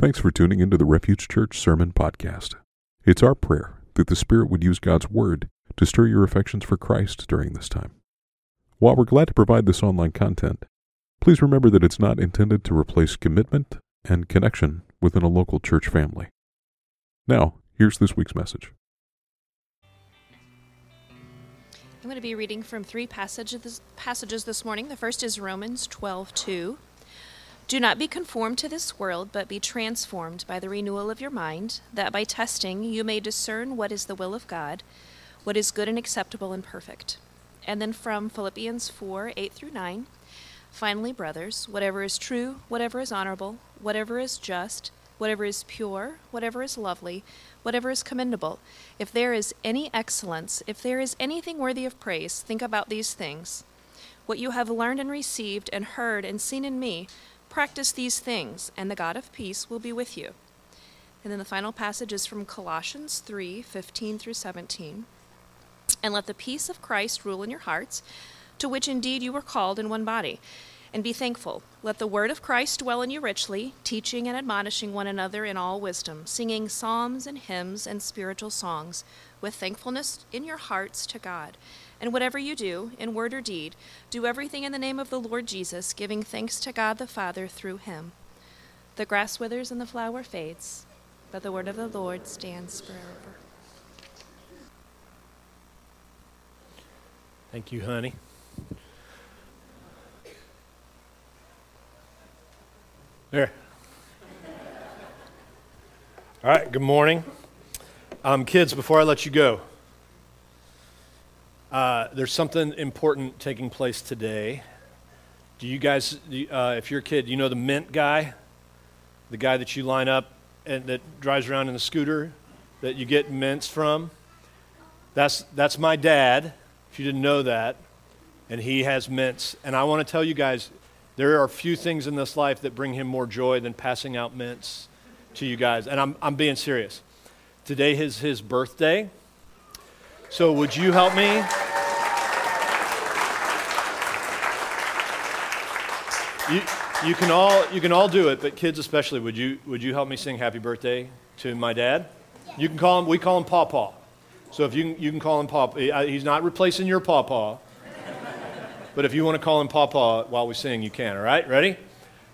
Thanks for tuning into the Refuge Church Sermon Podcast. It's our prayer that the Spirit would use God's Word to stir your affections for Christ during this time. While we're glad to provide this online content, please remember that it's not intended to replace commitment and connection within a local church family. Now, here's this week's message. I'm going to be reading from three passages, passages this morning. The first is Romans 12 2. Do not be conformed to this world, but be transformed by the renewal of your mind, that by testing you may discern what is the will of God, what is good and acceptable and perfect. And then from Philippians 4 8 through 9. Finally, brothers, whatever is true, whatever is honorable, whatever is just, whatever is pure, whatever is lovely, whatever is commendable, if there is any excellence, if there is anything worthy of praise, think about these things. What you have learned and received and heard and seen in me, Practice these things, and the God of peace will be with you. And then the final passage is from Colossians 3 15 through 17. And let the peace of Christ rule in your hearts, to which indeed you were called in one body. And be thankful. Let the word of Christ dwell in you richly, teaching and admonishing one another in all wisdom, singing psalms and hymns and spiritual songs, with thankfulness in your hearts to God. And whatever you do, in word or deed, do everything in the name of the Lord Jesus, giving thanks to God the Father through him. The grass withers and the flower fades, but the word of the Lord stands forever. Thank you, honey. There. All right, good morning. Um, kids, before I let you go, there's something important taking place today. Do you guys, uh, if you're a kid, you know the mint guy? The guy that you line up and that drives around in the scooter that you get mints from? That's, that's my dad, if you didn't know that. And he has mints. And I want to tell you guys, there are few things in this life that bring him more joy than passing out mints to you guys. And I'm, I'm being serious. Today is his birthday. So, would you help me? You, you, can all, you can all do it, but kids especially, would you, would you help me sing happy birthday to my dad? You can call him, we call him Paw Paw. So if you, you can call him Paw uh, he's not replacing your Paw Paw. but if you want to call him Paw Paw while we sing, you can, all right? Ready?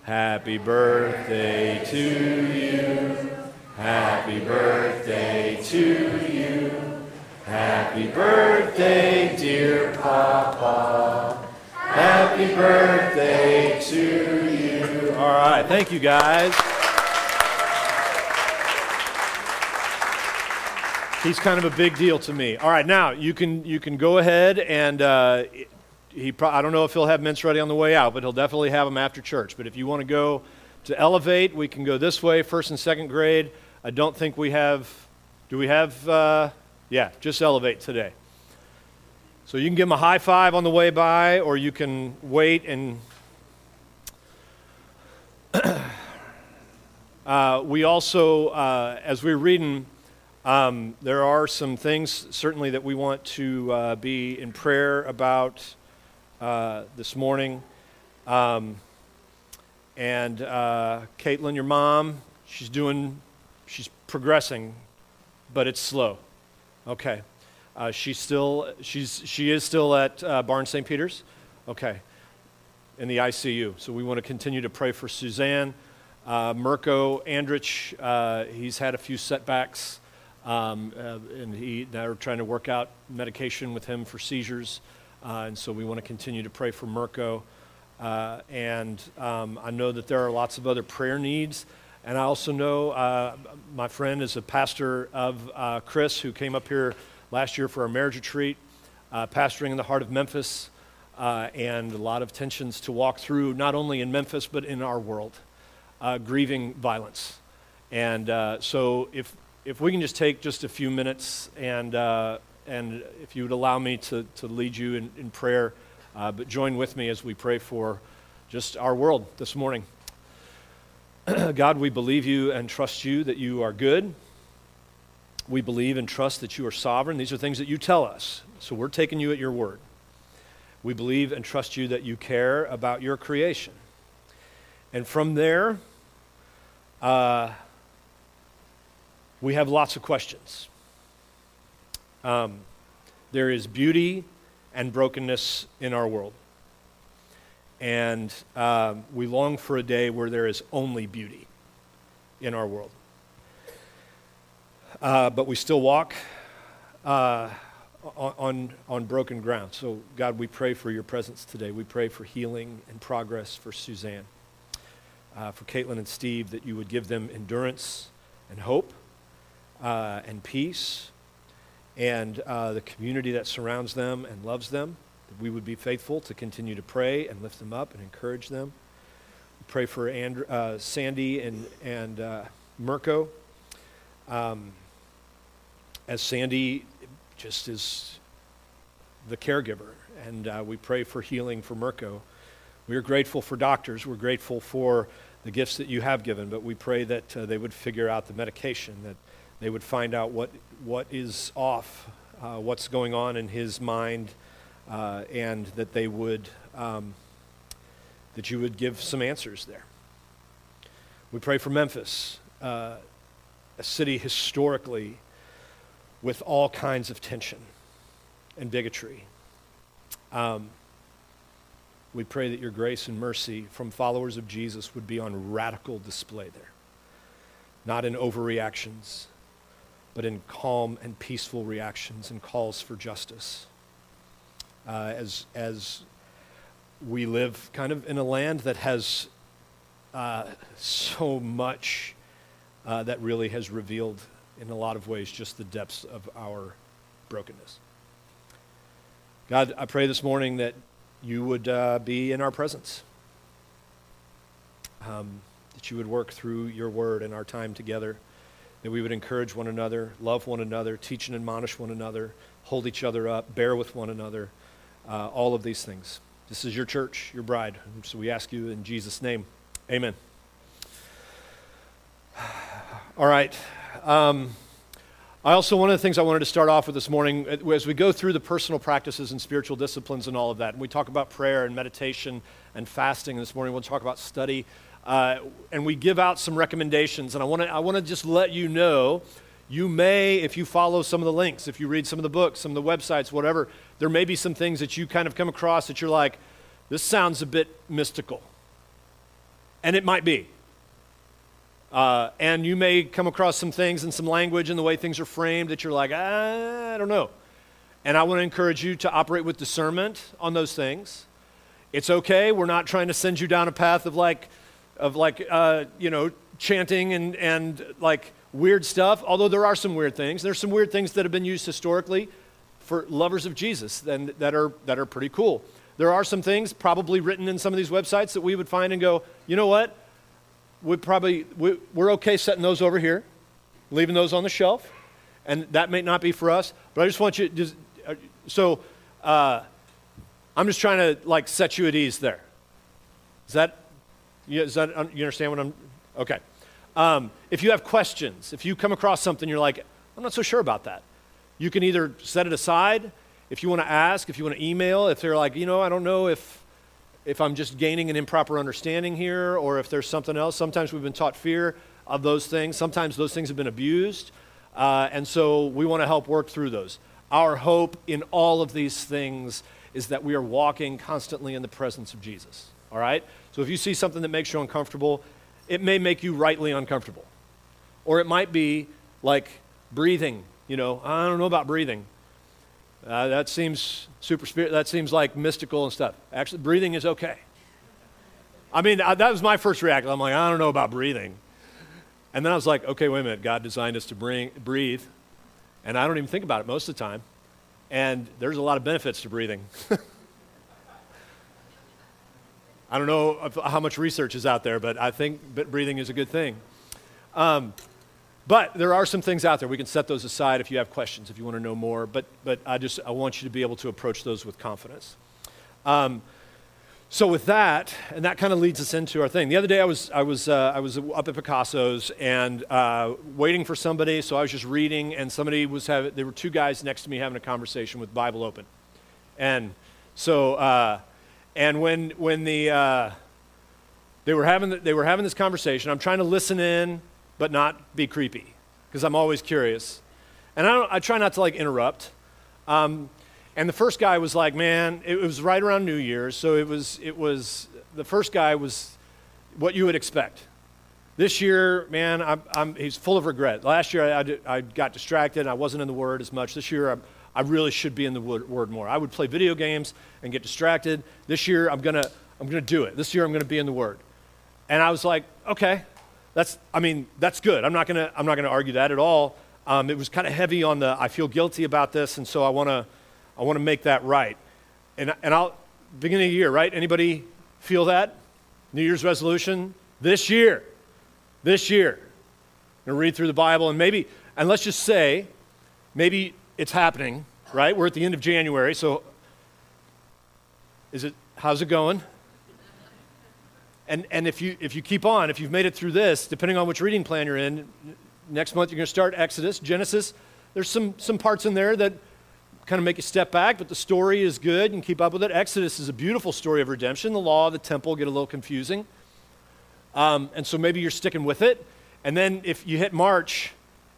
Happy birthday to you. Happy birthday to you. Happy birthday, dear Papa. Happy birthday to you. All right, thank you guys. He's kind of a big deal to me. All right, now you can you can go ahead and uh, he. Pro- I don't know if he'll have mints ready on the way out, but he'll definitely have them after church. But if you want to go to Elevate, we can go this way, first and second grade. I don't think we have. Do we have? Uh, yeah, just elevate today. So you can give them a high five on the way by, or you can wait and. uh, we also, uh, as we're reading, um, there are some things certainly that we want to uh, be in prayer about uh, this morning. Um, and uh, Caitlin, your mom, she's doing, she's progressing, but it's slow. Okay. Uh, she's still, she's, she is still at uh, Barnes St. Peter's? Okay. In the ICU. So we want to continue to pray for Suzanne. Uh, Mirko Andrich, uh, he's had a few setbacks, um, uh, and he, now we're trying to work out medication with him for seizures. Uh, and so we want to continue to pray for Mirko. Uh, and um, I know that there are lots of other prayer needs. And I also know my friend is a pastor of Chris, who came up here last year for our marriage retreat, uh, pastoring in the heart of Memphis, uh, and a lot of tensions to walk through, not only in Memphis, but in our world, uh, grieving violence. And uh, so, if, if we can just take just a few minutes, and, and if you would allow me to, to lead you in, in prayer, but join with me as we pray for just our world this morning. God, we believe you and trust you that you are good. We believe and trust that you are sovereign. These are things that you tell us. So we're taking you at your word. We believe and trust you that you care about your creation. And from there, uh, we have lots of questions. Um, there is beauty and brokenness in our world. And um, we long for a day where there is only beauty in our world. Uh, but we still walk uh, on, on broken ground. So, God, we pray for your presence today. We pray for healing and progress for Suzanne, uh, for Caitlin and Steve, that you would give them endurance and hope uh, and peace and uh, the community that surrounds them and loves them. That we would be faithful to continue to pray and lift them up and encourage them. We pray for Andrew, uh, Sandy and, and Mirko. Um, as Sandy just is the caregiver, and uh, we pray for healing for Mirko. We are grateful for doctors. We're grateful for the gifts that you have given, but we pray that uh, they would figure out the medication, that they would find out what, what is off, uh, what's going on in his mind, uh, and that they would, um, that you would give some answers there. We pray for Memphis, uh, a city historically with all kinds of tension and bigotry. Um, we pray that your grace and mercy from followers of Jesus would be on radical display there, not in overreactions, but in calm and peaceful reactions and calls for justice. Uh, as, as we live kind of in a land that has uh, so much uh, that really has revealed, in a lot of ways, just the depths of our brokenness. God, I pray this morning that you would uh, be in our presence, um, that you would work through your word and our time together that we would encourage one another, love one another, teach and admonish one another, hold each other up, bear with one another, uh, all of these things. This is your church, your bride. So we ask you in Jesus' name. Amen. All right. Um, I also, one of the things I wanted to start off with this morning, uh, as we go through the personal practices and spiritual disciplines and all of that, and we talk about prayer and meditation and fasting, this morning we'll talk about study. Uh, and we give out some recommendations. And I want to I want to just let you know, you may, if you follow some of the links, if you read some of the books, some of the websites, whatever, there may be some things that you kind of come across that you're like, this sounds a bit mystical. And it might be. Uh, and you may come across some things and some language and the way things are framed that you're like, I don't know. And I want to encourage you to operate with discernment on those things. It's okay. We're not trying to send you down a path of like, of like, uh, you know, chanting and, and like weird stuff, although there are some weird things. There's some weird things that have been used historically for lovers of Jesus and that are, that are pretty cool. There are some things probably written in some of these websites that we would find and go, you know what? We probably, we, we're okay setting those over here, leaving those on the shelf, and that may not be for us, but I just want you, just, uh, so uh, I'm just trying to like set you at ease there. Is that you, that, you understand what I'm? Okay. Um, if you have questions, if you come across something you're like, I'm not so sure about that, you can either set it aside. If you want to ask, if you want to email, if they're like, you know, I don't know if if I'm just gaining an improper understanding here or if there's something else. Sometimes we've been taught fear of those things. Sometimes those things have been abused. Uh, and so we want to help work through those. Our hope in all of these things is that we are walking constantly in the presence of Jesus. All right? So if you see something that makes you uncomfortable, it may make you rightly uncomfortable. Or it might be like breathing. You know, I don't know about breathing. Uh, that seems super spirit. That seems like mystical and stuff. Actually, breathing is okay. I mean, I, that was my first reaction. I'm like, I don't know about breathing. And then I was like, okay, wait a minute. God designed us to bring, breathe, and I don't even think about it most of the time. And there's a lot of benefits to breathing. I don't know how much research is out there, but I think breathing is a good thing. Um, but there are some things out there. We can set those aside if you have questions, if you want to know more. But, but I just I want you to be able to approach those with confidence. Um, so with that, and that kind of leads us into our thing. The other day I was, I was, uh, I was up at Picasso's and uh, waiting for somebody, so I was just reading, and somebody was having, there were two guys next to me having a conversation with Bible open. And so uh, and when, when, the, uh, they were having, the, they were having this conversation. I'm trying to listen in, but not be creepy, because I'm always curious. And I, I try not to like interrupt. Um, and the first guy was like, man, it was right around New Year's, so it was, it was, the first guy was what you would expect. This year, man, I'm, I'm, he's full of regret. Last year, I, I, I, got distracted and I wasn't in the Word as much. This year, I'm, I really should be in the Word more. I would play video games and get distracted. This year, I'm going to I'm gonna do it. This year, I'm going to be in the Word. And I was like, okay, that's, I mean, that's good. I'm not going to I'm not gonna argue that at all. Um, it was kind of heavy on the, I feel guilty about this, and so I want to I wanna make that right. And, and I'll, beginning of the year, right? Anybody feel that? New Year's resolution? This year this year. To read through the Bible and maybe, and let's just say, maybe it's happening, right? We're at the end of January, so is it, how's it going? And, and if, you, if you keep on, if you've made it through this, depending on which reading plan you're in, next month you're going to start Exodus, Genesis. There's some, some parts in there that kind of make you step back, but the story is good. Can keep up with it. Exodus is a beautiful story of redemption. The law the temple get a little confusing. Um, and so maybe you're sticking with it. And then if you hit March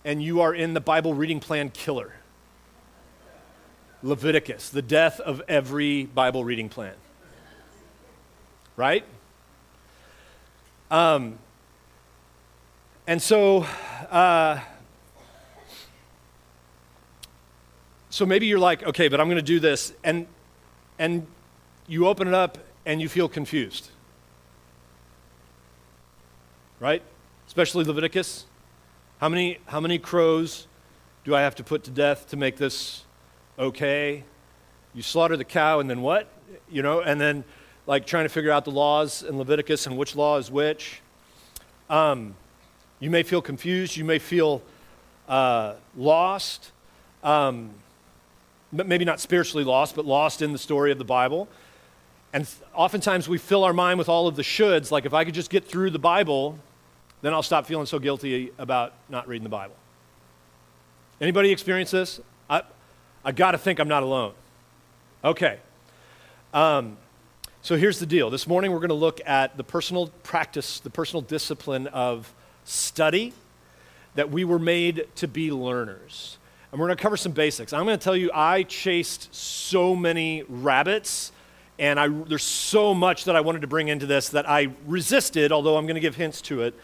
and you are in the Bible reading plan killer, Leviticus, the death of every Bible reading plan. Right? Um, and so, uh, so maybe you're like, okay, but I'm going to do this, and and you open it up and you feel confused right? Especially Leviticus. How many, how many crows do I have to put to death to make this okay? You slaughter the cow and then what? You know, and then like trying to figure out the laws in Leviticus and which law is which. Um, you may feel confused. You may feel uh, lost. Um, maybe not spiritually lost, but lost in the story of the Bible. And oftentimes we fill our mind with all of the shoulds, like if I could just get through the Bible, then I'll stop feeling so guilty about not reading the Bible. Anybody experience this? I, I got to think I'm not alone. Okay. Um, so here's the deal. This morning we're going to look at the personal practice, the personal discipline of study, that we were made to be learners. And we're going to cover some basics. I'm going to tell you, I chased so many rabbits, and I, there's so much that I wanted to bring into this that I resisted, although I'm going to give hints to it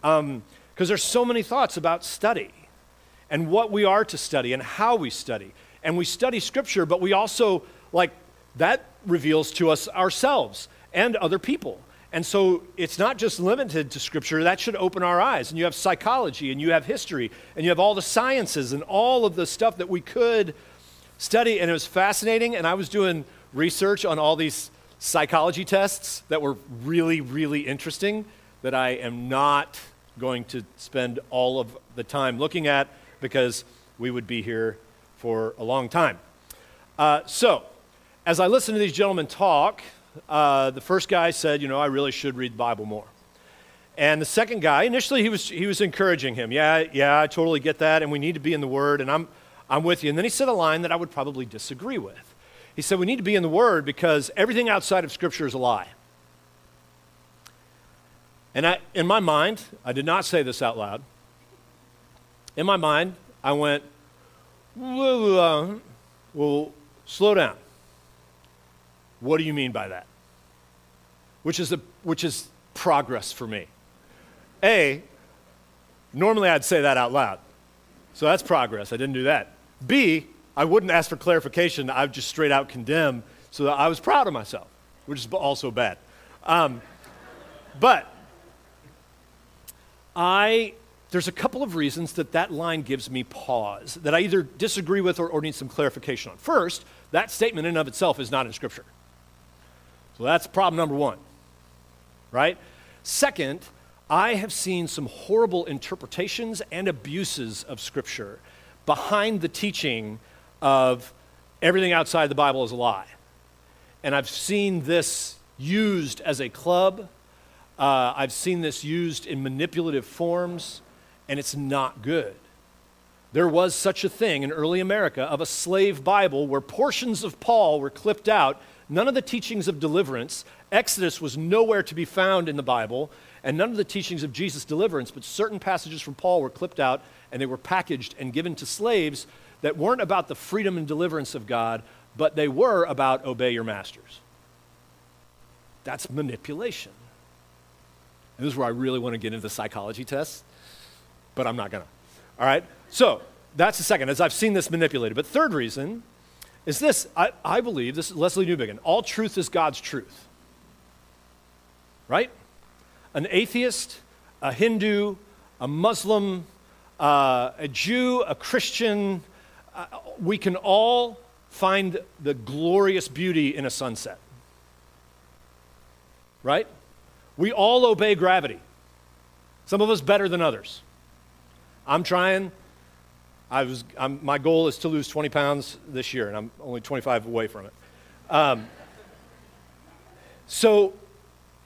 because um, there's so many thoughts about study and what we are to study and how we study. And we study Scripture, but we also, like, that reveals to us ourselves and other people. And so it's not just limited to Scripture, that should open our eyes. And you have psychology, and you have history, and you have all the sciences, and all of the stuff that we could study. And it was fascinating. And I was doing research on all these psychology tests that were really, really interesting that I am not going to spend all of the time looking at because we would be here for a long time. Uh, so, as I listened to these gentlemen talk, uh, the first guy said, You know, I really should read the Bible more. And the second guy, initially he was, he was encouraging him. Yeah, yeah, I totally get that, and we need to be in the Word, and I'm, I'm with you. And then he said a line that I would probably disagree with. He said, We need to be in the Word because everything outside of Scripture is a lie. And I, in my mind, I did not say this out loud. In my mind, I went, well, well, slow down. What do you mean by that? Which is, a, which is progress for me. A, normally I'd say that out loud. So that's progress. I didn't do that. B, I wouldn't ask for clarification. I would just straight out condemn. So I was proud of myself, which is also bad. Um, but I, there's a couple of reasons that that line gives me pause, that I either disagree with or, or need some clarification on. First, that statement in and of itself is not in Scripture. So that's problem number one, right? Second, I have seen some horrible interpretations and abuses of Scripture behind the teaching of everything outside the Bible is a lie. And I've seen this used as a club uh, I've seen this used in manipulative forms, and it's not good. There was such a thing in early America of a slave Bible where portions of Paul were clipped out, none of the teachings of deliverance. Exodus was nowhere to be found in the Bible, and none of the teachings of Jesus' deliverance, but certain passages from Paul were clipped out and they were packaged and given to slaves that weren't about the freedom and deliverance of God, but they were about obey your masters. That's manipulation. And this is where I really want to get into the psychology test, but I'm not going to. All right? So, that's the second, as I've seen this manipulated. But third reason is this I, I believe, this is Lesslie Newbigin, all truth is God's truth. Right? An atheist, a Hindu, a Muslim, uh, a Jew, a Christian, uh, we can all find the glorious beauty in a sunset. Right? We all obey gravity. Some of us better than others. I'm trying. I was, I'm, my goal is to lose 20 pounds this year, and I'm only 25 away from it. Um, so,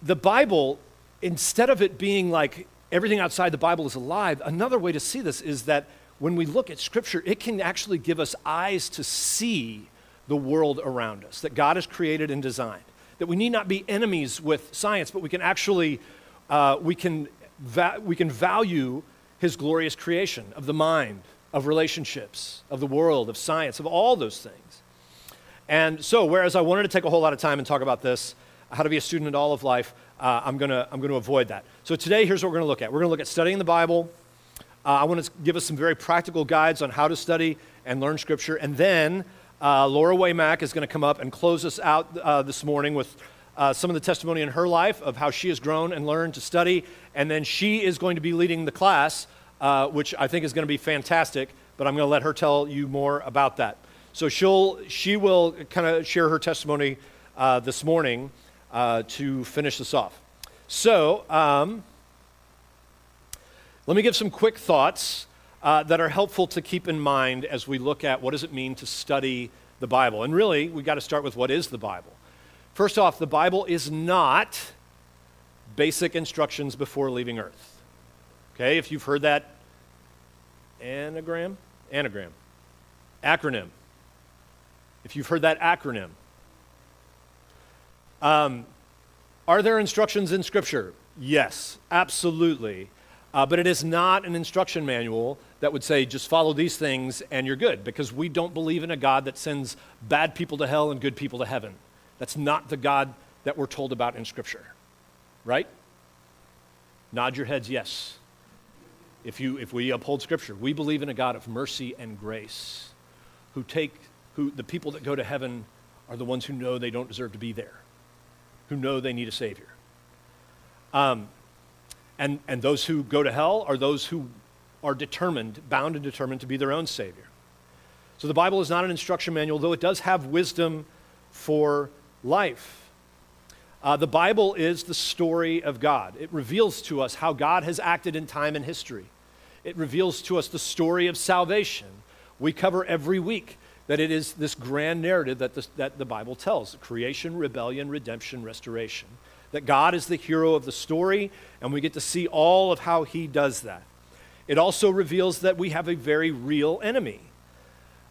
the Bible, instead of it being like everything outside the Bible is alive, another way to see this is that when we look at Scripture, it can actually give us eyes to see the world around us that God has created and designed. That we need not be enemies with science, but we can actually uh, we can va- we can value His glorious creation of the mind, of relationships, of the world, of science, of all those things. And so, whereas I wanted to take a whole lot of time and talk about this, how to be a student in all of life, uh, I'm going to I'm to avoid that. So today, here's what we're going to look at. We're going to look at studying the Bible. Uh, I want to give us some very practical guides on how to study and learn Scripture, and then uh, Laura Waymack is going to come up and close us out uh, this morning with uh, some of the testimony in her life of how she has grown and learned to study. And then she is going to be leading the class, uh, which I think is going to be fantastic. But I'm going to let her tell you more about that. So she'll, she will kind of share her testimony uh, this morning uh, to finish this off. So um, let me give some quick thoughts uh, that are helpful to keep in mind as we look at what does it mean to study the Bible. And really, we've got to start with what is the Bible. First off, the Bible is not basic instructions before leaving Earth. Okay, if you've heard that anagram, anagram, acronym, if you've heard that acronym, um, are there instructions in Scripture? Yes, absolutely. Uh, but it is not an instruction manual that would say just follow these things and you're good, because we don't believe in a God that sends bad people to hell and good people to heaven. That's not the God that we're told about in Scripture, right? Nod your heads, yes. If, you, if we uphold Scripture, we believe in a God of mercy and grace who take, who the people that go to heaven are the ones who know they don't deserve to be there, who know they need a Savior. Um, and, and those who go to hell are those who are determined, bound and determined to be their own Savior. So the Bible is not an instruction manual, though it does have wisdom for life. Uh, the Bible is the story of God. It reveals to us how God has acted in time and history. It reveals to us the story of salvation. We cover every week that it is this grand narrative that, this, that the Bible tells creation, rebellion, redemption, restoration that God is the hero of the story, and we get to see all of how he does that. It also reveals that we have a very real enemy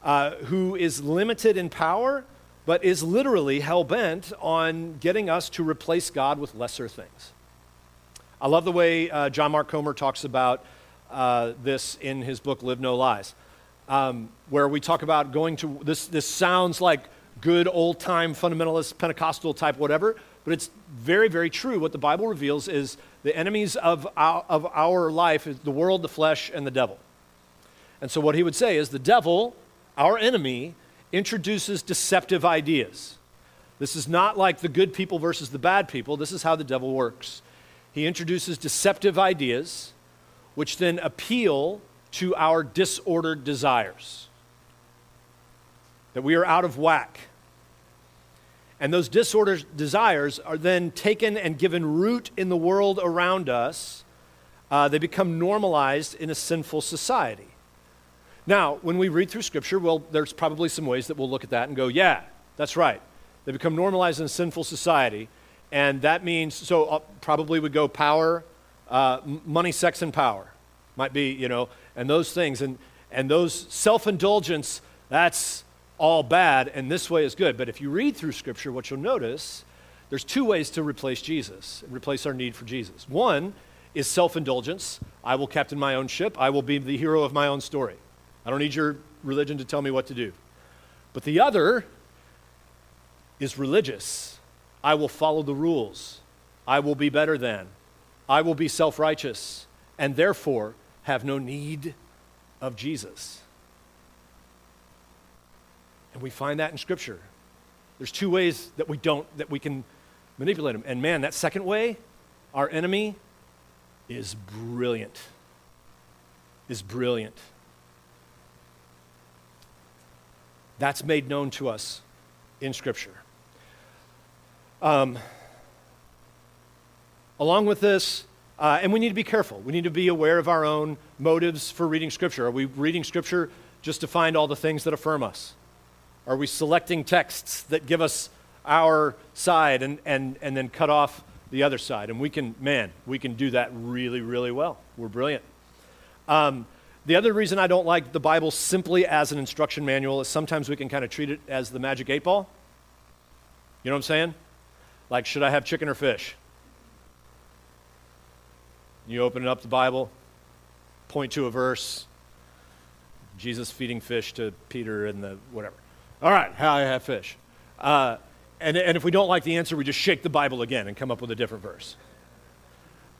uh, who is limited in power, but is literally hell bent on getting us to replace God with lesser things. I love the way uh, John Mark Comer talks about uh, this in his book, Live No Lies, um, where we talk about going to this, this sounds like good old time fundamentalist Pentecostal type whatever, but it's very, very true. What the Bible reveals is the enemies of our, of our life is the world, the flesh, and the devil. And so what he would say is the devil, our enemy, introduces deceptive ideas. This is not like the good people versus the bad people. This is how the devil works. He introduces deceptive ideas, which then appeal to our disordered desires. That we are out of whack and those disordered desires are then taken and given root in the world around us. Uh, they become normalized in a sinful society. Now, when we read through Scripture, well, there's probably some ways that we'll look at that and go, yeah, that's right. They become normalized in a sinful society. And that means, so uh, probably would go power, uh, money, sex, and power. Might be, you know, and those things. And, and those self indulgence, that's all bad and this way is good. But if you read through Scripture, what you'll notice, there's two ways to replace Jesus, replace our need for Jesus. One is self indulgence. I will captain my own ship, I will be the hero of my own story. I don't need your religion to tell me what to do. But the other is religious. I will follow the rules. I will be better than. I will be self righteous, and therefore have no need of Jesus. And we find that in Scripture. There's two ways that we don't, that we can manipulate him. And man, that second way, our enemy, is brilliant. Is brilliant. That's made known to us in Scripture. Um, along with this, uh, and we need to be careful. We need to be aware of our own motives for reading Scripture. Are we reading Scripture just to find all the things that affirm us? Are we selecting texts that give us our side and, and, and then cut off the other side? And we can, man, we can do that really, really well. We're brilliant. Um, the other reason I don't like the Bible simply as an instruction manual is sometimes we can kind of treat it as the magic eight ball. You know what I'm saying? Like, should I have chicken or fish? You open up the Bible, point to a verse, Jesus feeding fish to Peter and the whatever. All right, how I have fish. Uh, and, and if we don't like the answer, we just shake the Bible again and come up with a different verse.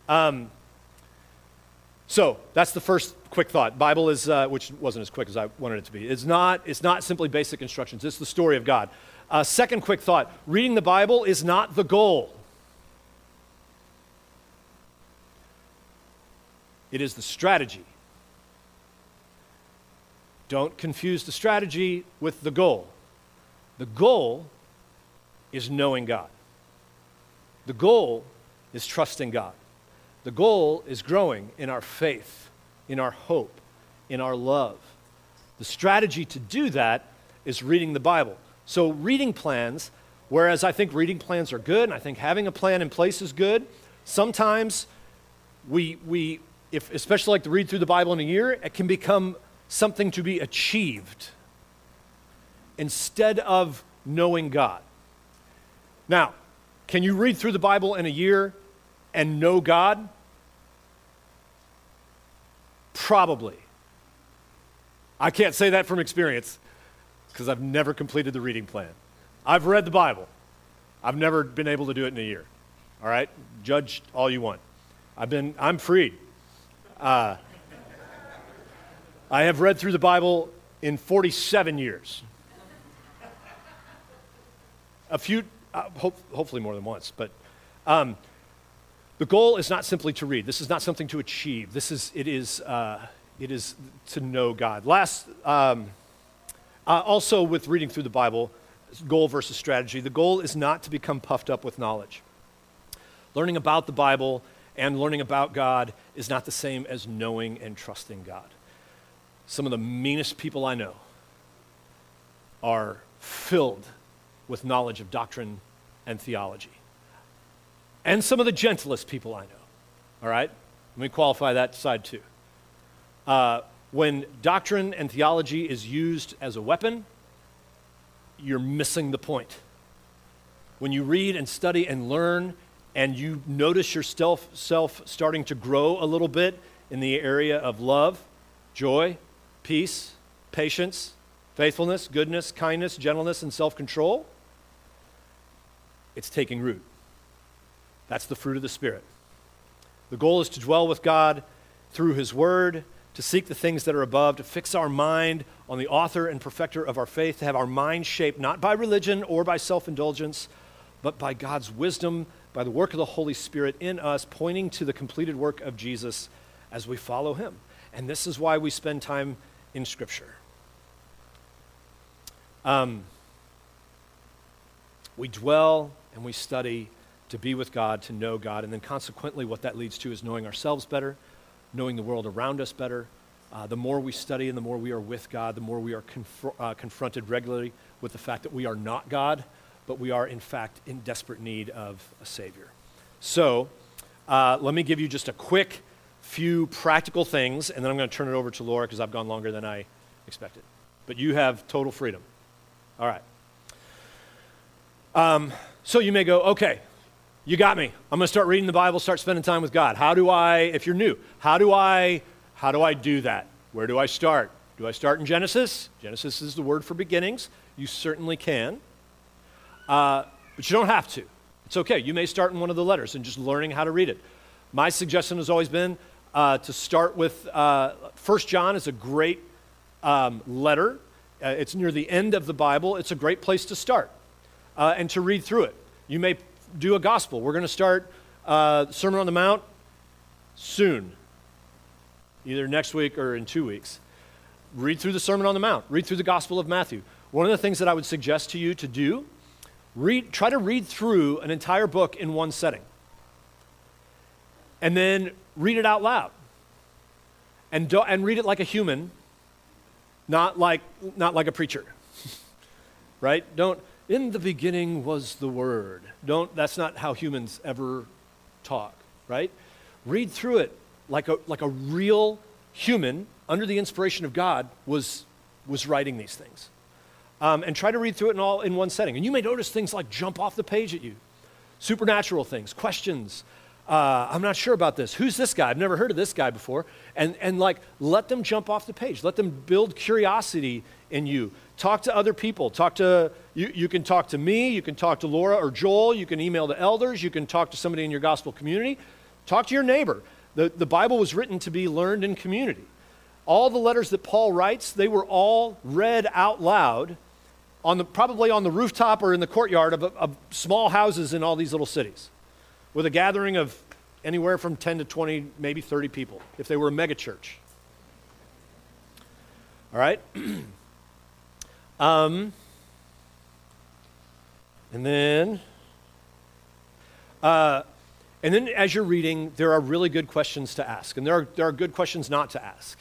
Um, so that's the first quick thought. Bible is, uh, which wasn't as quick as I wanted it to be. It's not, it's not simply basic instructions. It's the story of God. Uh, second quick thought: reading the Bible is not the goal. It is the strategy. Don't confuse the strategy with the goal. The goal is knowing God. The goal is trusting God. The goal is growing in our faith, in our hope, in our love. The strategy to do that is reading the Bible. So, reading plans, whereas I think reading plans are good, and I think having a plan in place is good, sometimes we, we if, especially like to read through the Bible in a year, it can become something to be achieved instead of knowing God. Now, can you read through the Bible in a year and know God? Probably. I can't say that from experience because I've never completed the reading plan. I've read the Bible. I've never been able to do it in a year. All right? Judge all you want. I've been, I'm freed. Uh, I have read through the Bible in 47 years. A few, uh, hope, hopefully more than once, but um, the goal is not simply to read. This is not something to achieve. This is, it is, uh, it is to know God. Last, um, uh, also with reading through the Bible, goal versus strategy, the goal is not to become puffed up with knowledge. Learning about the Bible and learning about God is not the same as knowing and trusting God. Some of the meanest people I know are filled with knowledge of doctrine and theology. And some of the gentlest people I know. All right? Let me qualify that side too. Uh, when doctrine and theology is used as a weapon, you're missing the point. When you read and study and learn, and you notice yourself self starting to grow a little bit in the area of love, joy, peace, patience, faithfulness, goodness, kindness, gentleness, and self control, it's taking root. That's the fruit of the Spirit. The goal is to dwell with God through His Word, to seek the things that are above, to fix our mind on the author and perfecter of our faith, to have our mind shaped not by religion or by self indulgence, but by God's wisdom, by the work of the Holy Spirit in us, pointing to the completed work of Jesus as we follow Him. And this is why we spend time in Scripture. Um, we dwell and we study to be with God, to know God, and then consequently, what that leads to is knowing ourselves better, knowing the world around us better. Uh, the more we study and the more we are with God, the more we are conf- uh, confronted regularly with the fact that we are not God, but we are, in fact, in desperate need of a Savior. So, uh, let me give you just a quick few practical things, and then I'm going to turn it over to Laura because I've gone longer than I expected. But you have total freedom. All right. Um, so you may go, okay, you got me. I'm going to start reading the Bible, start spending time with God. How do I, if you're new, how do I, how do I do that? Where do I start? Do I start in Genesis? Genesis is the word for beginnings. You certainly can. Uh, but you don't have to. It's okay. You may start in one of the letters and just learning how to read it. My suggestion has always been uh, to start with uh, John is a great um, letter. Uh, it's near the end of the Bible. It's a great place to start uh, and to read through it. You may do a gospel. We're going to start uh, Sermon on the Mount soon, either next week or in two weeks. Read through the Sermon on the Mount, read through the Gospel of Matthew. One of the things that I would suggest to you to do, read, try to read through an entire book in one setting. And then read it out loud. And, do, and read it like a human, not like, not like a preacher. right? Don't, in the beginning was the Word. Don't, that's not how humans ever talk, right? Read through it like a, like a real human under the inspiration of God was, was writing these things. Um, and try to read through it in all in one setting. And you may notice things like jump off the page at you, supernatural things, questions. Uh, I'm not sure about this. Who's this guy? I've never heard of this guy before. And, and like, let them jump off the page. Let them build curiosity in you. Talk to other people. Talk to, you, you can talk to me, you can talk to Laura or Joel, you can email the elders, you can talk to somebody in your gospel community. Talk to your neighbor. The, the Bible was written to be learned in community. All the letters that Paul writes, they were all read out loud, on the, probably on the rooftop or in the courtyard of, of small houses in all these little cities, with a gathering of anywhere from 10 to 20, maybe 30 people, if they were a megachurch. All right? Um, and then, uh, and then as you're reading, there are really good questions to ask, and there are, there are good questions not to ask.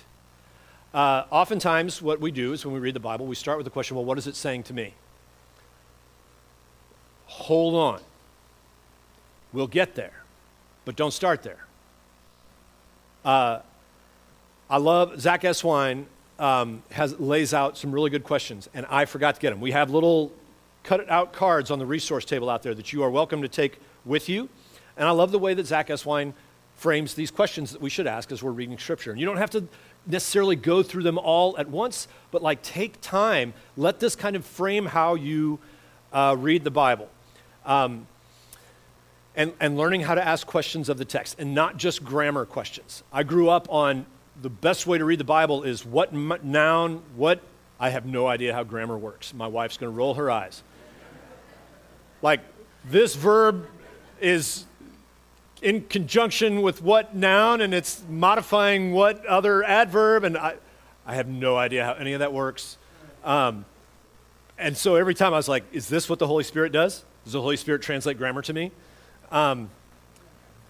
Uh, oftentimes, what we do is when we read the Bible, we start with the question, well, what is it saying to me? Hold on. We'll get there, but don't start there. Uh, I love Zach Eswine um, has, lays out some really good questions, and I forgot to get them. We have little cut out cards on the resource table out there that you are welcome to take with you. And I love the way that Zach Eswine frames these questions that we should ask as we're reading Scripture. And you don't have to necessarily go through them all at once, but like take time. Let this kind of frame how you uh, read the Bible. Um, and, and learning how to ask questions of the text and not just grammar questions. I grew up on the best way to read the Bible is what m- noun, what. I have no idea how grammar works. My wife's going to roll her eyes. Like, this verb is in conjunction with what noun and it's modifying what other adverb, and I, I have no idea how any of that works. Um, and so every time I was like, is this what the Holy Spirit does? Does the Holy Spirit translate grammar to me? Um,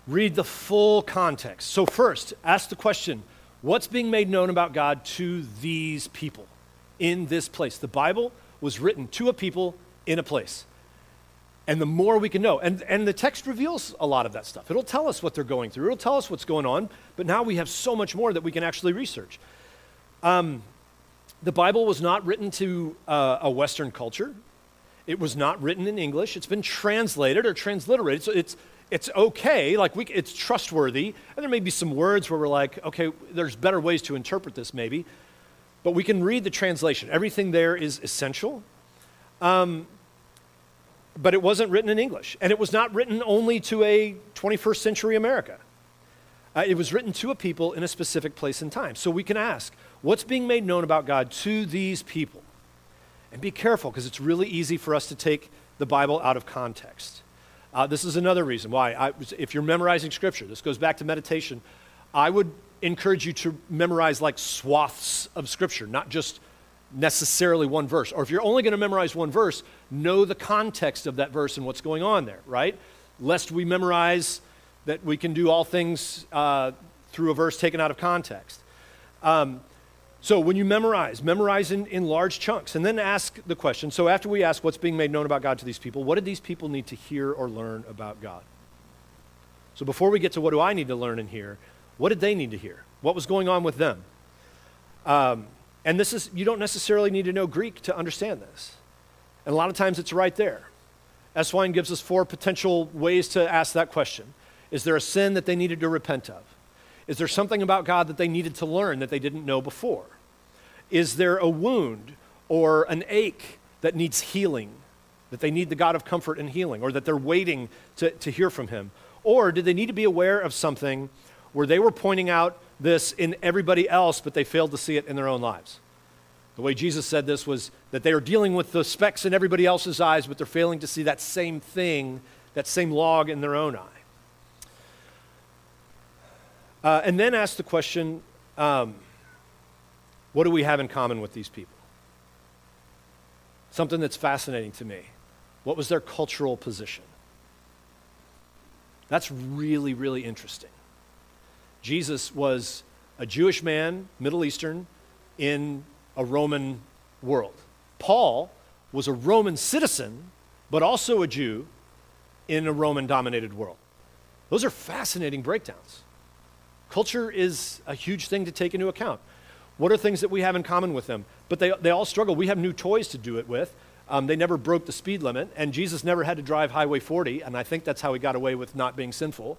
read the full context. So, first, ask the question What's being made known about God to these people in this place? The Bible was written to a people in a place. And the more we can know, and, and the text reveals a lot of that stuff. It'll tell us what they're going through, it'll tell us what's going on, but now we have so much more that we can actually research. Um, the Bible was not written to uh, a Western culture. It was not written in English. It's been translated or transliterated. So it's, it's okay, like we, it's trustworthy. And there may be some words where we're like, okay, there's better ways to interpret this maybe. But we can read the translation. Everything there is essential. Um, but it wasn't written in English. And it was not written only to a 21st century America. Uh, it was written to a people in a specific place and time. So we can ask, what's being made known about God to these people? And be careful, because it's really easy for us to take the Bible out of context. Uh, this is another reason why, I, if you're memorizing scripture, this goes back to meditation, I would encourage you to memorize like swaths of scripture, not just necessarily one verse. Or if you're only going to memorize one verse, know the context of that verse and what's going on there, right? Lest we memorize that we can do all things uh, through a verse taken out of context. Um, so when you memorize, memorize in, in large chunks and then ask the question. So after we ask what's being made known about God to these people, what did these people need to hear or learn about God? So before we get to what do I need to learn and hear, what did they need to hear? What was going on with them? Um, and this is, you don't necessarily need to know Greek to understand this. And a lot of times it's right there. Eswine gives us four potential ways to ask that question. Is there a sin that they needed to repent of? Is there something about God that they needed to learn that they didn't know before? Is there a wound or an ache that needs healing, that they need the God of comfort and healing, or that they're waiting to, to hear from Him? Or do they need to be aware of something where they were pointing out this in everybody else, but they failed to see it in their own lives? The way Jesus said this was that they are dealing with the specks in everybody else's eyes, but they're failing to see that same thing, that same log in their own eye. Uh, and then ask the question um, what do we have in common with these people? Something that's fascinating to me. What was their cultural position? That's really, really interesting. Jesus was a Jewish man, Middle Eastern, in a Roman world. Paul was a Roman citizen, but also a Jew in a Roman dominated world. Those are fascinating breakdowns. Culture is a huge thing to take into account. What are things that we have in common with them? But they, they all struggle. We have new toys to do it with. Um, they never broke the speed limit, and Jesus never had to drive Highway 40, and I think that's how he got away with not being sinful.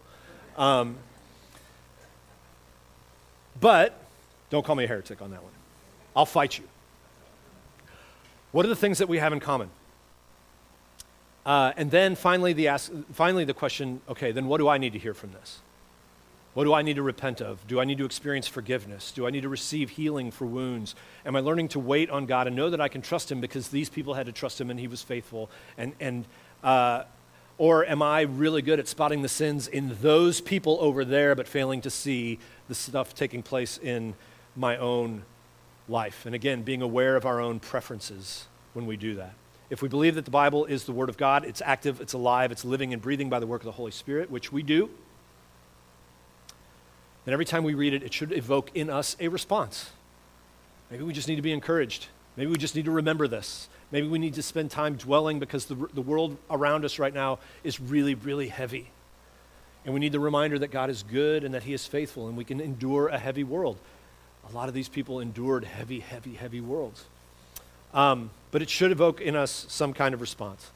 Um, but don't call me a heretic on that one. I'll fight you. What are the things that we have in common? Uh, and then finally the, ask, finally, the question okay, then what do I need to hear from this? What do I need to repent of? Do I need to experience forgiveness? Do I need to receive healing for wounds? Am I learning to wait on God and know that I can trust Him because these people had to trust Him and He was faithful? And, and, uh, or am I really good at spotting the sins in those people over there but failing to see the stuff taking place in my own life? And again, being aware of our own preferences when we do that. If we believe that the Bible is the Word of God, it's active, it's alive, it's living and breathing by the work of the Holy Spirit, which we do then every time we read it, it should evoke in us a response. Maybe we just need to be encouraged. Maybe we just need to remember this. Maybe we need to spend time dwelling because the, the world around us right now is really, really heavy. And we need the reminder that God is good and that He is faithful and we can endure a heavy world. A lot of these people endured heavy, heavy, heavy worlds. Um, but it should evoke in us some kind of response.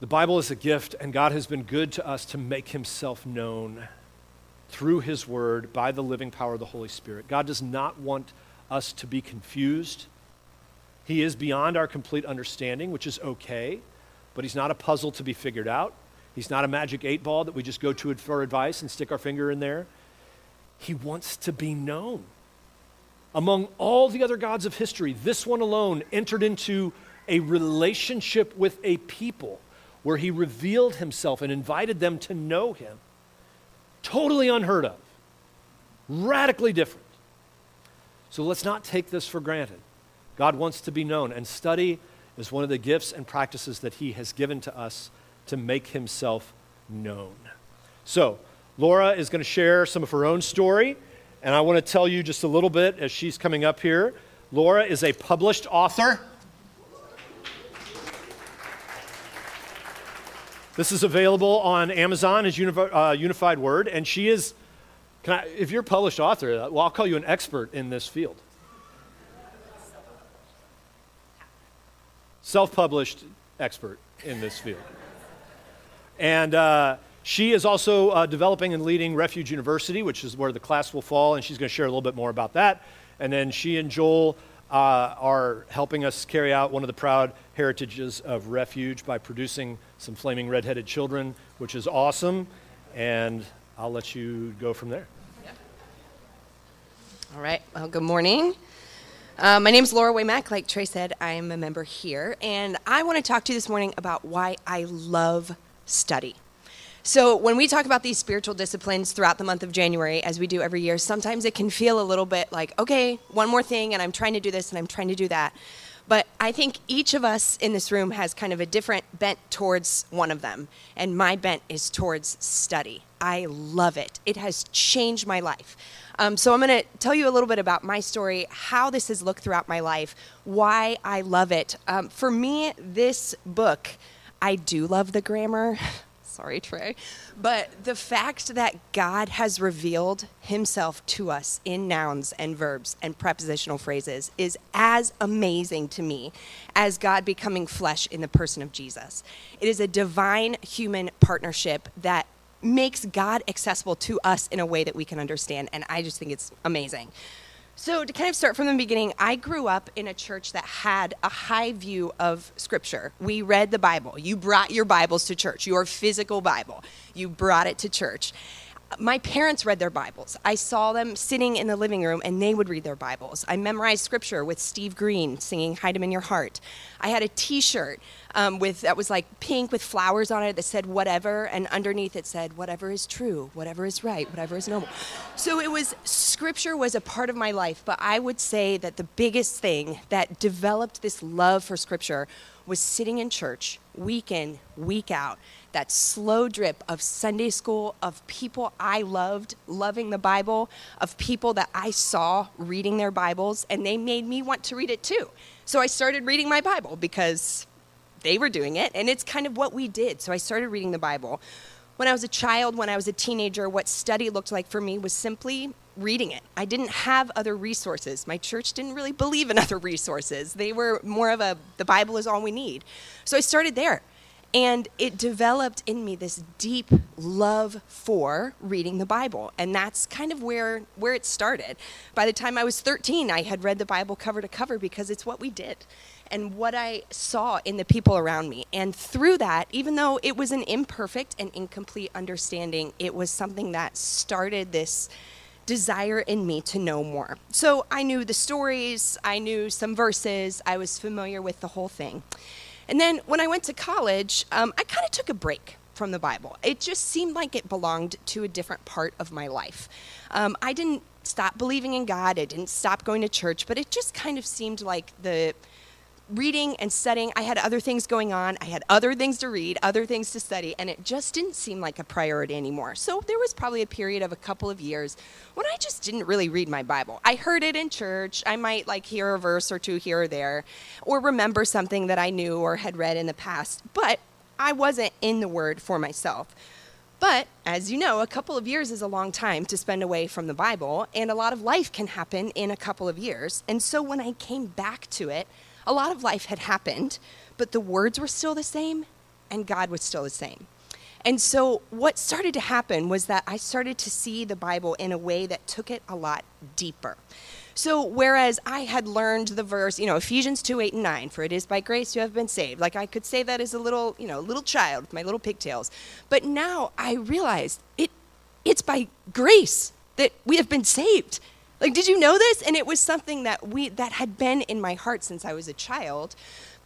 The Bible is a gift, and God has been good to us to make Himself known through His Word by the living power of the Holy Spirit. God does not want us to be confused. He is beyond our complete understanding, which is okay, but He's not a puzzle to be figured out. He's not a magic eight ball that we just go to for advice and stick our finger in there. He wants to be known. Among all the other gods of history, this one alone entered into a relationship with a people where he revealed himself and invited them to know him. Totally unheard of. Radically different. So let's not take this for granted. God wants to be known, and study is one of the gifts and practices that He has given to us to make Himself known. So, Laura is going to share some of her own story, and I want to tell you just a little bit as she's coming up here. Laura is a published author. This is available on Amazon as uh, Unified Word, and she is, I, if you're a published author, well, I'll call you an expert in this field. Self published expert in this field. And uh, she is also uh, developing and leading Refuge University, which is where the class will fall, and she's going to share a little bit more about that. And then she and Joel uh, are helping us carry out one of the proud heritages of Refuge by producing some flaming red-headed children, which is awesome. And I'll let you go from there. All right. Well, good morning. Uh, my name is Laura Waymack. Like Trey said, I'm a member here, and I want to talk to you this morning about why I love study. So, when we talk about these spiritual disciplines throughout the month of January, as we do every year, sometimes it can feel a little bit like, okay, one more thing, and I'm trying to do this and I'm trying to do that. But I think each of us in this room has kind of a different bent towards one of them. And my bent is towards study. I love it, it has changed my life. Um, so I'm going to tell you a little bit about my story, how this has looked throughout my life, why I love it. Um, for me, this book, I do love the grammar. Sorry, Trey. But the fact that God has revealed himself to us in nouns and verbs and prepositional phrases is as amazing to me as God becoming flesh in the person of Jesus. It is a divine human partnership that makes God accessible to us in a way that we can understand. And I just think it's amazing. So, to kind of start from the beginning, I grew up in a church that had a high view of Scripture. We read the Bible. You brought your Bibles to church, your physical Bible. You brought it to church my parents read their Bibles. I saw them sitting in the living room and they would read their Bibles. I memorized scripture with Steve Green singing Hide 'em in Your Heart. I had a t shirt um, with that was like pink with flowers on it that said whatever, and underneath it said whatever is true, whatever is right, whatever is noble. So it was scripture was a part of my life, but I would say that the biggest thing that developed this love for scripture was sitting in church week in, week out that slow drip of Sunday school, of people I loved loving the Bible, of people that I saw reading their Bibles, and they made me want to read it too. So I started reading my Bible because they were doing it, and it's kind of what we did. So I started reading the Bible. When I was a child, when I was a teenager, what study looked like for me was simply reading it. I didn't have other resources. My church didn't really believe in other resources. They were more of a the Bible is all we need. So I started there. And it developed in me this deep love for reading the Bible. And that's kind of where, where it started. By the time I was 13, I had read the Bible cover to cover because it's what we did and what I saw in the people around me. And through that, even though it was an imperfect and incomplete understanding, it was something that started this desire in me to know more. So I knew the stories, I knew some verses, I was familiar with the whole thing. And then when I went to college, um, I kind of took a break from the Bible. It just seemed like it belonged to a different part of my life. Um, I didn't stop believing in God, I didn't stop going to church, but it just kind of seemed like the reading and studying, I had other things going on. I had other things to read, other things to study, and it just didn't seem like a priority anymore. So there was probably a period of a couple of years when I just didn't really read my Bible. I heard it in church. I might like hear a verse or two here or there, or remember something that I knew or had read in the past, but I wasn't in the Word for myself. But as you know, a couple of years is a long time to spend away from the Bible, and a lot of life can happen in a couple of years. And so when I came back to it, a lot of life had happened, but the words were still the same and God was still the same. And so, what started to happen was that I started to see the Bible in a way that took it a lot deeper. So, whereas I had learned the verse, you know, Ephesians 2 8 and 9, for it is by grace you have been saved, like I could say that as a little, you know, little child with my little pigtails. But now I realized it, it's by grace that we have been saved. Like, did you know this? And it was something that we that had been in my heart since I was a child.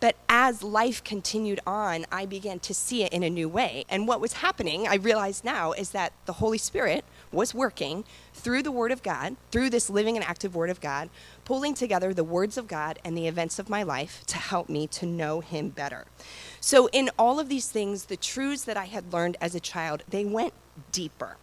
But as life continued on, I began to see it in a new way. And what was happening, I realize now, is that the Holy Spirit was working through the Word of God, through this living and active Word of God, pulling together the words of God and the events of my life to help me to know Him better. So, in all of these things, the truths that I had learned as a child, they went deeper.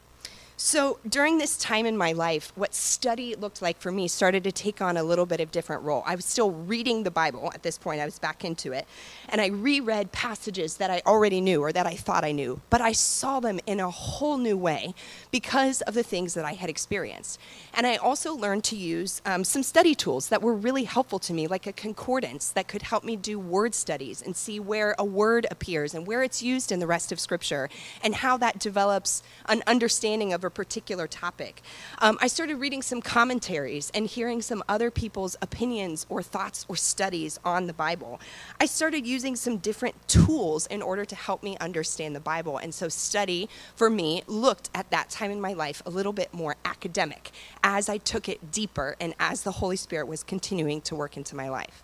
So during this time in my life, what study looked like for me started to take on a little bit of different role. I was still reading the Bible at this point, I was back into it, and I reread passages that I already knew or that I thought I knew, but I saw them in a whole new way because of the things that I had experienced. And I also learned to use um, some study tools that were really helpful to me, like a concordance that could help me do word studies and see where a word appears and where it's used in the rest of Scripture and how that develops an understanding of a particular topic. Um, I started reading some commentaries and hearing some other people's opinions or thoughts or studies on the Bible. I started using some different tools in order to help me understand the Bible. And so, study for me looked at that time in my life a little bit more academic as I took it deeper and as the Holy Spirit was continuing to work into my life.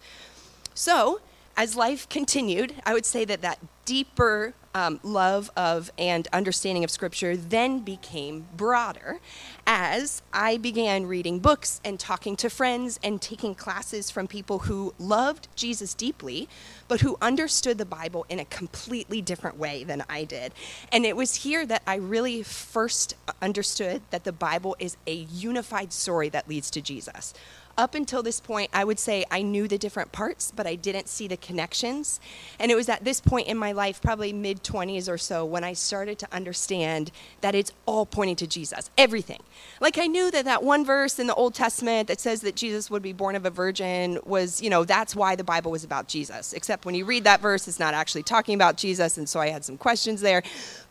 So, as life continued, I would say that that deeper um, love of and understanding of Scripture then became broader as I began reading books and talking to friends and taking classes from people who loved Jesus deeply, but who understood the Bible in a completely different way than I did. And it was here that I really first understood that the Bible is a unified story that leads to Jesus up until this point, I would say I knew the different parts, but I didn't see the connections. And it was at this point in my life, probably mid 20s or so, when I started to understand that it's all pointing to Jesus, everything. Like I knew that that one verse in the Old Testament that says that Jesus would be born of a virgin was, you know, that's why the Bible was about Jesus. Except when you read that verse, it's not actually talking about Jesus, and so I had some questions there.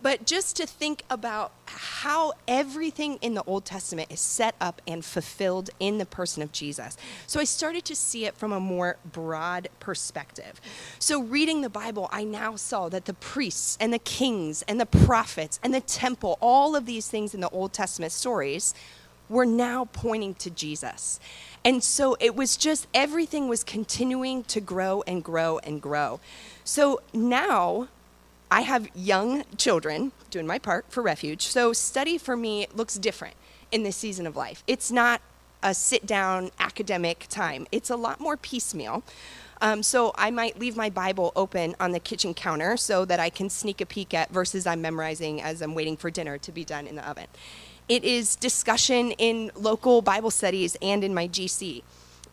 But just to think about how everything in the Old Testament is set up and fulfilled in the person of Jesus. So I started to see it from a more broad perspective. So reading the Bible, I now saw that the priests and the kings and the prophets and the temple, all of these things in the Old Testament stories, were now pointing to Jesus. And so it was just everything was continuing to grow and grow and grow. So now I have young children doing my part for refuge. So study for me looks different in this season of life. It's not a sit down academic time, it's a lot more piecemeal. Um, so I might leave my Bible open on the kitchen counter so that I can sneak a peek at verses I'm memorizing as I'm waiting for dinner to be done in the oven. It is discussion in local Bible studies and in my GC.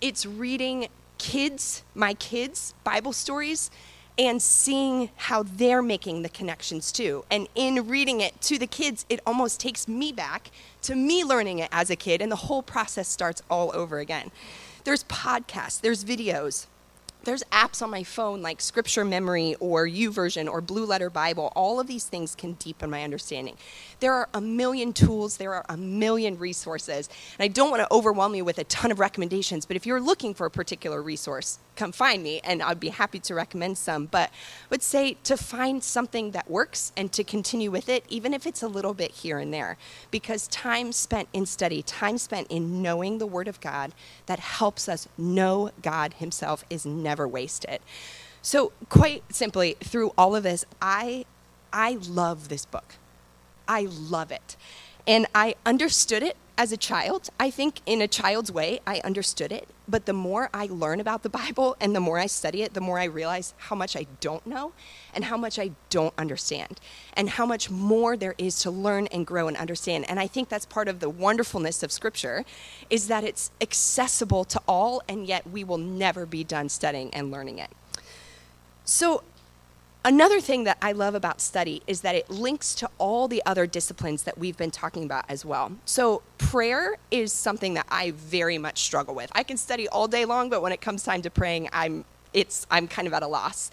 It's reading kids, my kids' Bible stories and seeing how they're making the connections too. And in reading it to the kids, it almost takes me back to me learning it as a kid, and the whole process starts all over again. There's podcasts, there's videos, there's apps on my phone like Scripture Memory or YouVersion or Blue Letter Bible. All of these things can deepen my understanding. There are a million tools, there are a million resources. And I don't want to overwhelm you with a ton of recommendations, but if you're looking for a particular resource, come find me and I'd be happy to recommend some. But I would say to find something that works and to continue with it, even if it's a little bit here and there. Because time spent in study, time spent in knowing the Word of God that helps us know God Himself is never wasted. So, quite simply, through all of this, I, I love this book. I love it. And I understood it as a child. I think in a child's way, I understood it. But the more I learn about the Bible and the more I study it, the more I realize how much I don't know and how much I don't understand and how much more there is to learn and grow and understand. And I think that's part of the wonderfulness of Scripture is that it's accessible to all, and yet we will never be done studying and learning it. So Another thing that I love about study is that it links to all the other disciplines that we've been talking about as well. So, prayer is something that I very much struggle with. I can study all day long, but when it comes time to praying, I'm it's I'm kind of at a loss.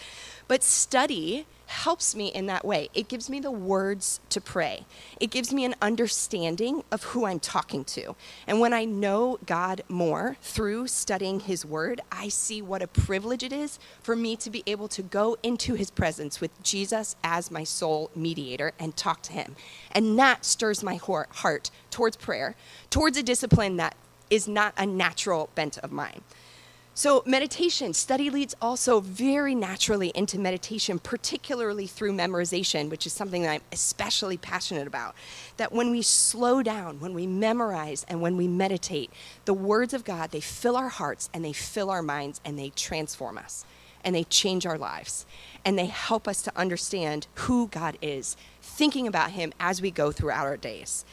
But study helps me in that way. It gives me the words to pray. It gives me an understanding of who I'm talking to. And when I know God more through studying His Word, I see what a privilege it is for me to be able to go into His presence with Jesus as my sole mediator and talk to Him. And that stirs my heart towards prayer, towards a discipline that is not a natural bent of mine. So, meditation, study leads also very naturally into meditation, particularly through memorization, which is something that I'm especially passionate about. That when we slow down, when we memorize, and when we meditate, the words of God, they fill our hearts and they fill our minds and they transform us and they change our lives and they help us to understand who God is, thinking about Him as we go throughout our days.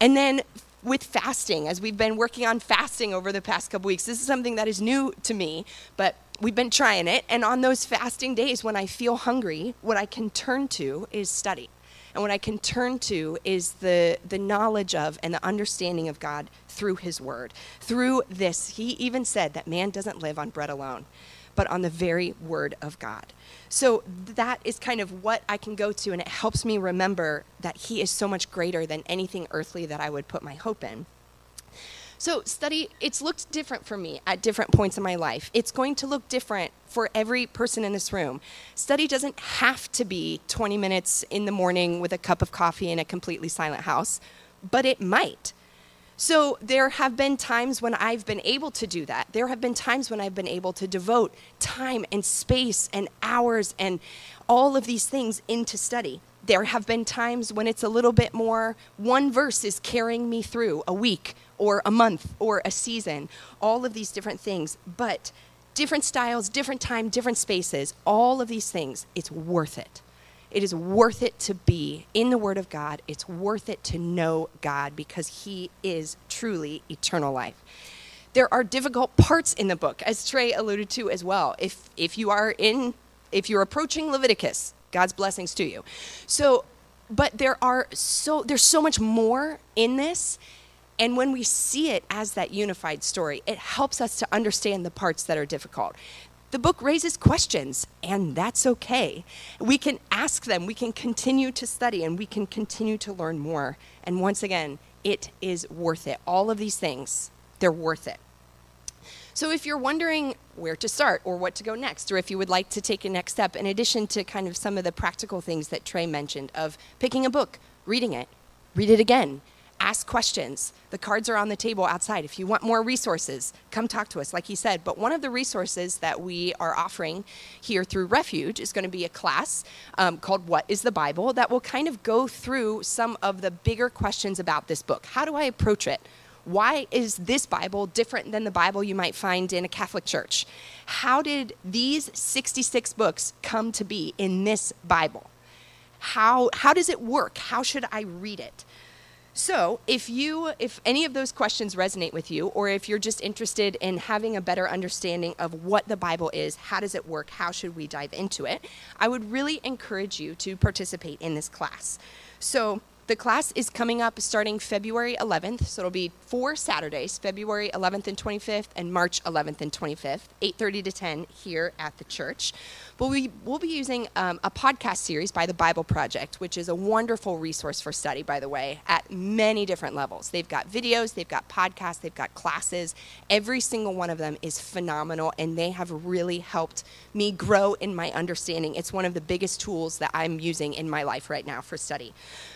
And then with fasting, as we've been working on fasting over the past couple weeks. This is something that is new to me, but we've been trying it. And on those fasting days when I feel hungry, what I can turn to is study. And what I can turn to is the, the knowledge of and the understanding of God through His Word. Through this, He even said that man doesn't live on bread alone, but on the very Word of God. So that is kind of what I can go to, and it helps me remember that He is so much greater than anything earthly that I would put my hope in. So, study, it's looked different for me at different points in my life. It's going to look different for every person in this room. Study doesn't have to be 20 minutes in the morning with a cup of coffee in a completely silent house, but it might. So there have been times when I've been able to do that. There have been times when I've been able to devote time and space and hours and all of these things into study. There have been times when it's a little bit more, one verse is carrying me through a week or a month or a season, all of these different things. But different styles, different time, different spaces, all of these things, it's worth it. It is worth it to be in the Word of God. It's worth it to know God because He is truly eternal life. There are difficult parts in the book, as Trey alluded to as well. If, if you are in, if you're approaching Leviticus, God's blessings to you. So, but there are so there's so much more in this and when we see it as that unified story, it helps us to understand the parts that are difficult. The book raises questions, and that's okay. We can ask them, we can continue to study, and we can continue to learn more. And once again, it is worth it. All of these things, they're worth it. So if you're wondering where to start or what to go next, or if you would like to take a next step, in addition to kind of some of the practical things that Trey mentioned of picking a book, reading it, read it again, ask questions. The cards are on the table outside. If you want more resources, come talk to us, like he said. But one of the resources that we are offering here through Refuge is going to be a class um, called What is the Bible that will kind of go through some of the bigger questions about this book. How do I approach it? Why is this Bible different than the Bible you might find in a Catholic church? How did these 66 books come to be in this Bible? How, how does it work? How should I read it? So, if you if any of those questions resonate with you or if you're just interested in having a better understanding of what the Bible is, how does it work, how should we dive into it, I would really encourage you to participate in this class. So, the class is coming up starting February 11th, so it'll be four Saturdays, February 11th and 25th and March 11th and 25th, 8:30 to 10 here at the church. But we will be using um, a podcast series by the Bible Project, which is a wonderful resource for study, by the way, at many different levels. They've got videos, they've got podcasts, they've got classes. Every single one of them is phenomenal, and they have really helped me grow in my understanding. It's one of the biggest tools that I'm using in my life right now for study.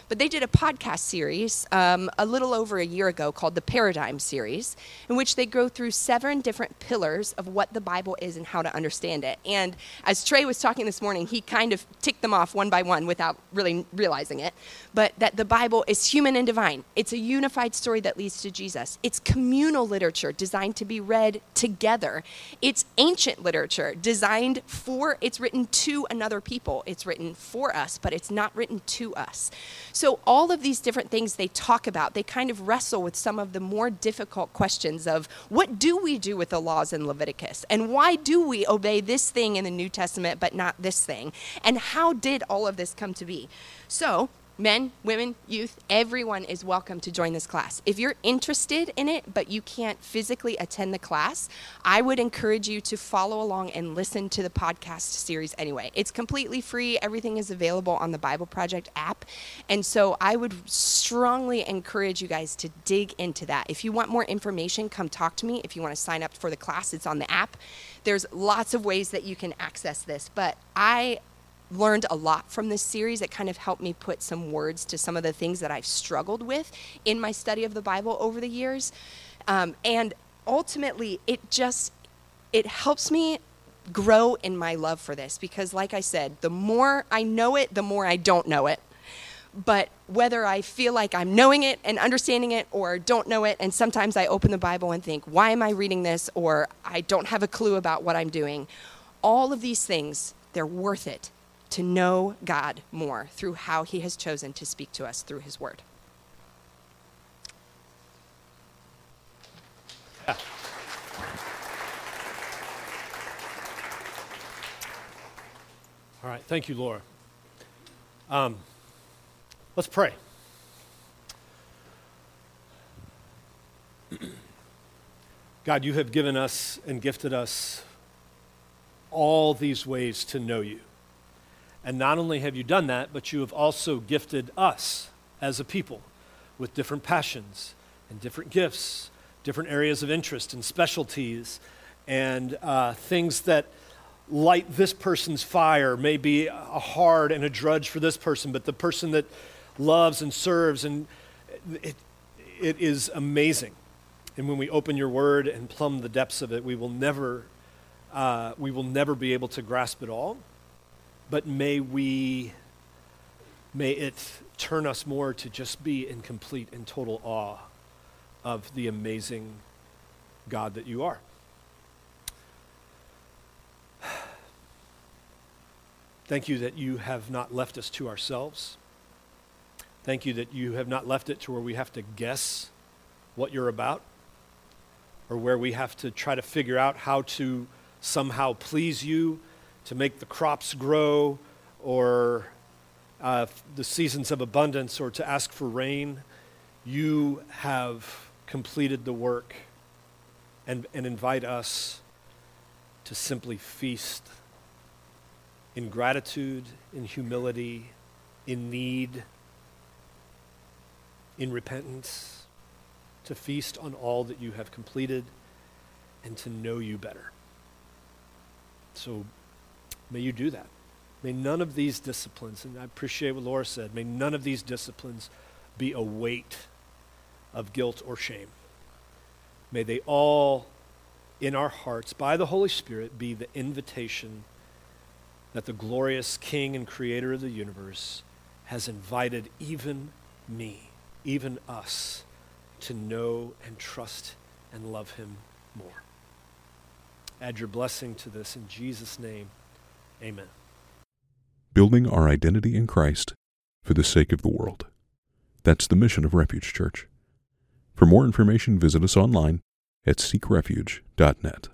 But they did a podcast series um, a little over a year ago called the Paradigm Series, in which they go through seven different pillars of what the Bible is and how to understand it. And as Trey was talking this morning, he kind of ticked them off one by one without really realizing it. But that the Bible is human and divine. It's a unified story that leads to Jesus. It's communal literature designed to be read together. It's ancient literature designed for, it's written to another people. It's written for us, but it's not written to us. So, all of these different things they talk about, they kind of wrestle with some of the more difficult questions of what do we do with the laws in Leviticus? And why do we obey this thing in the New Testament? but not this thing? And how did all of this come to be? So, men, women, youth, everyone is welcome to join this class. If you're interested in it, but you can't physically attend the class, I would encourage you to follow along and listen to the podcast series anyway. It's completely free, everything is available on the Bible Project app. And so I would strongly encourage you guys to dig into that. If you want more information, come talk to me. If you want to sign up for the class, it's on the app. There's lots of ways that you can access this, but I learned a lot from this series. It kind of helped me put some words to some of the things that I've struggled with in my study of the Bible over the years. Um, and ultimately, it just it helps me grow in my love for this because like I said, the more I know it, the more I don't know it. But whether I feel like I'm knowing it and understanding it or don't know it, and sometimes I open the Bible and think, why am I reading this? Or I don't have a clue about what I'm doing. All of these things, they're worth it to know God more through how He has chosen to speak to us through His Word. Yeah. All right, thank you, Laura. Um, let's pray. God, you have given us and gifted us all these ways to know you. And not only have you done that, but you have also gifted us as a people with different passions and different gifts, different areas of interest and specialties, and uh, things that light this person's fire may be a hard and a drudge for this person, but the person that loves and serves, and it, it is amazing. And when we open your word and plumb the depths of it, we will never, uh, we will never be able to grasp it all but may we, may it turn us more to just be in complete and total awe of the amazing God that you are. Thank you that you have not left us to ourselves. Thank you that you have not left it to where we have to guess what you're about or where we have to try to figure out how to somehow please you to make the crops grow or uh, the seasons of abundance or to ask for rain. You have completed the work and, and invite us to simply feast in gratitude, in humility, in need, in repentance, to feast on all that you have completed and to know you better. So may you do that. May none of these disciplines, and I appreciate what Laura said, may none of these disciplines be a weight of guilt or shame. May they all, in our hearts, by the Holy Spirit, be the invitation that the glorious King and Creator of the universe has invited even me, even us, to know and trust and love Him more. Add your blessing to this in Jesus' name. Amen. Building our identity in Christ for the sake of the world. That's the mission of Refuge Church. For more information, visit us online at seekrefuge.net.